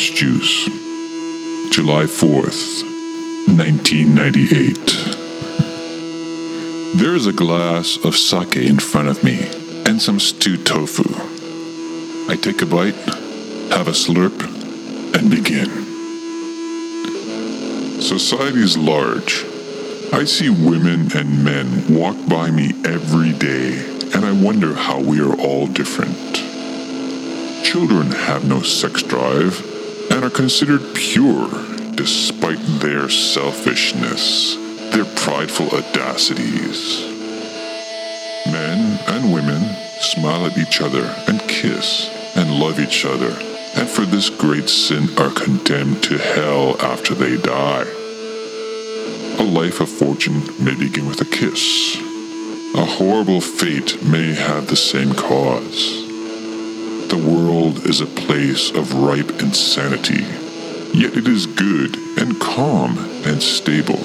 orange juice. July 4th, 1998. There is a glass of sake in front of me and some stewed tofu. I take a bite, have a slurp, and begin. Society is large. I see women and men walk by me every day, and I wonder how we are all different. Children have no sex drive and are considered pure despite their selfishness, their prideful audacities. Men and women smile at each other and kiss and love each other, and for this great sin are condemned to hell after they die. A life of fortune may begin with a kiss. A horrible fate may have the same cause. The world is a place of ripe insanity, yet it is good and calm and stable,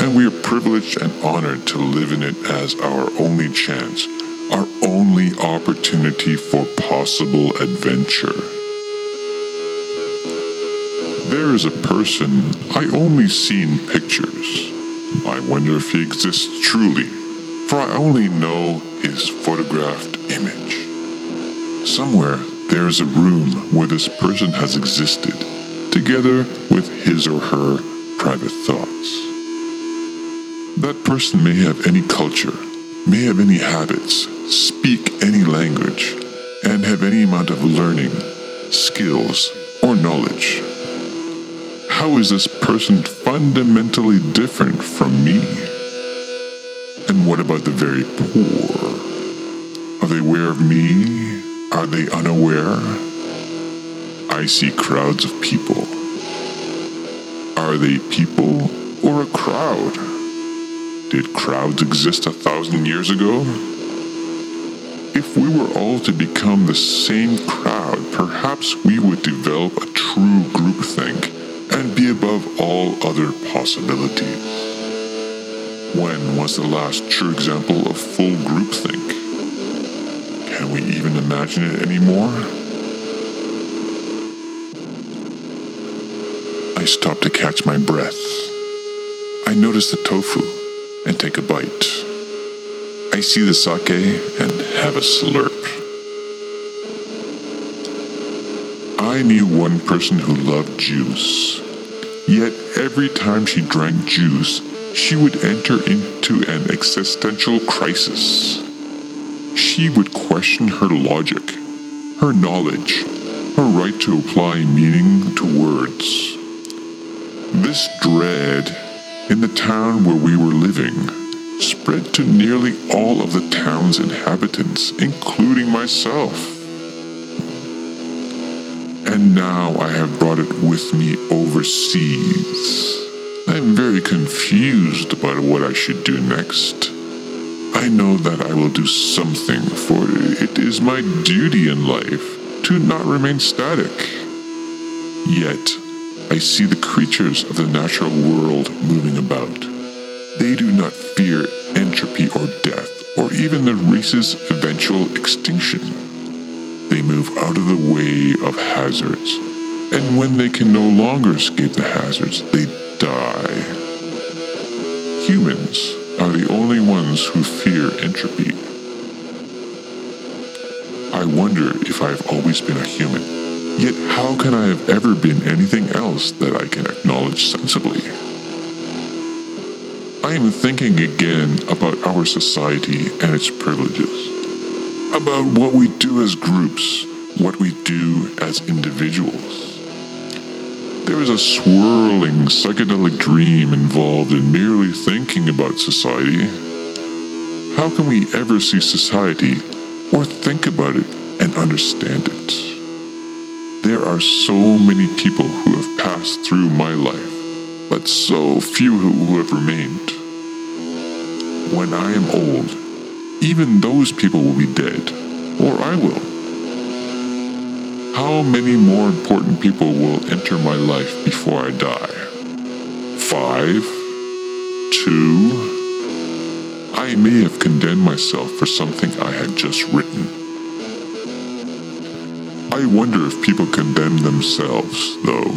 and we are privileged and honored to live in it as our only chance, our only opportunity for possible adventure. There is a person I only see in pictures. I wonder if he exists truly, for I only know his photographed image. Somewhere there is a room where this person has existed, together with his or her private thoughts. That person may have any culture, may have any habits, speak any language, and have any amount of learning, skills, or knowledge. How is this person fundamentally different from me? And what about the very poor? Are they aware of me are they unaware? I see crowds of people. Are they people or a crowd? Did crowds exist a thousand years ago? If we were all to become the same crowd, perhaps we would develop a true groupthink and be above all other possibilities. When was the last true example of full groupthink? Can we even imagine it anymore? I stop to catch my breath. I notice the tofu and take a bite. I see the sake and have a slurp. I knew one person who loved juice. Yet every time she drank juice, she would enter into an existential crisis she would question her logic, her knowledge, her right to apply meaning to words. This dread in the town where we were living spread to nearly all of the town's inhabitants, including myself. And now I have brought it with me overseas. I'm very confused about what I should do next. I know that I will do something, for it is my duty in life to not remain static. Yet, I see the creatures of the natural world moving about. They do not fear entropy or death, or even the race's eventual extinction. They move out of the way of hazards, and when they can no longer escape the hazards, they die. Humans are the only ones who fear entropy. I wonder if I have always been a human. Yet how can I have ever been anything else that I can acknowledge sensibly? I am thinking again about our society and its privileges. About what we do as groups, what we do as individuals. There is a swirling psychedelic dream involved in merely thinking about society. How can we ever see society or think about it and understand it? There are so many people who have passed through my life, but so few who have remained. When I am old, even those people will be dead, or I will. How many more important people will enter my life before I die? Five? Two? I may have condemned myself for something I had just written. I wonder if people condemn themselves, though,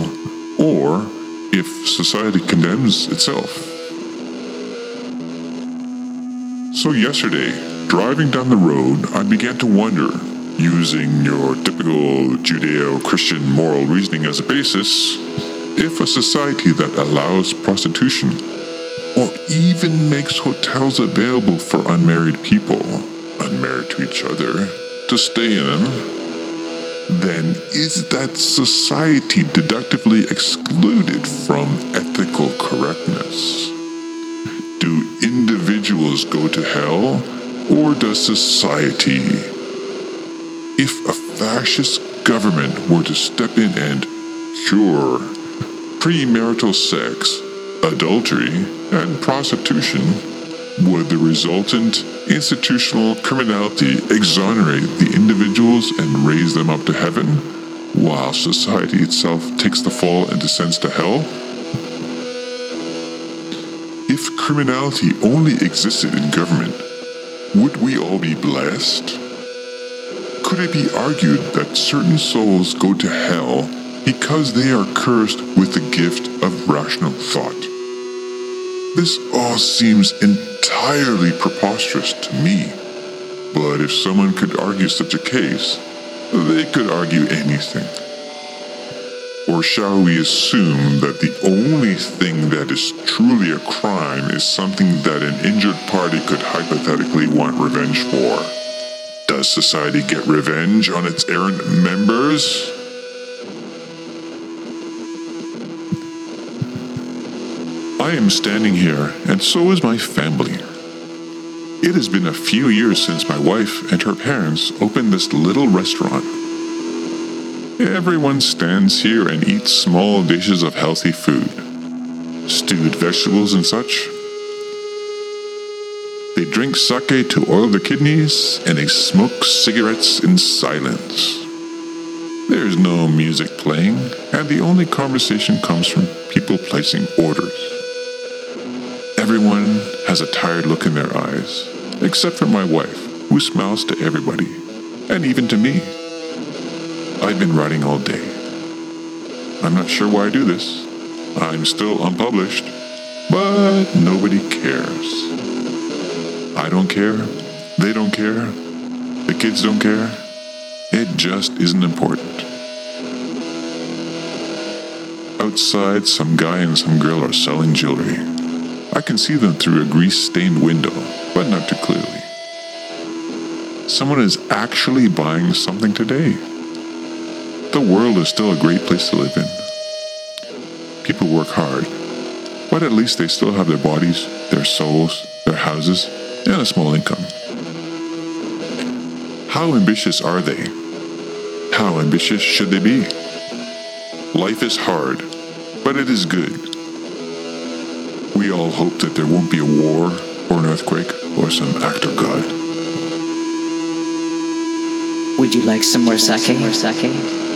or if society condemns itself. So, yesterday, driving down the road, I began to wonder, using your typical Judeo Christian moral reasoning as a basis, if a society that allows prostitution or even makes hotels available for unmarried people, unmarried to each other, to stay in then is that society deductively excluded from ethical correctness? Do individuals go to hell, or does society? If a fascist government were to step in and cure premarital sex, adultery, and prostitution, would the resultant institutional criminality exonerate the individuals and raise them up to heaven, while society itself takes the fall and descends to hell? If criminality only existed in government, would we all be blessed? Could it be argued that certain souls go to hell because they are cursed with the gift of rational thought? This all seems entirely preposterous to me. But if someone could argue such a case, they could argue anything. Or shall we assume that the only thing that is truly a crime is something that an injured party could hypothetically want revenge for? Does society get revenge on its errant members? I am standing here, and so is my family. It has been a few years since my wife and her parents opened this little restaurant. Everyone stands here and eats small dishes of healthy food, stewed vegetables and such. Drink sake to oil the kidneys, and they smoke cigarettes in silence. There is no music playing, and the only conversation comes from people placing orders. Everyone has a tired look in their eyes, except for my wife, who smiles to everybody, and even to me. I've been writing all day. I'm not sure why I do this. I'm still unpublished, but nobody cares. I don't care. They don't care. The kids don't care. It just isn't important. Outside, some guy and some girl are selling jewelry. I can see them through a grease stained window, but not too clearly. Someone is actually buying something today. The world is still a great place to live in. People work hard, but at least they still have their bodies, their souls, their houses, and a small income. How ambitious are they? How ambitious should they be? Life is hard, but it is good. We all hope that there won't be a war or an earthquake or some act of God. Would you like some more sake? More sake?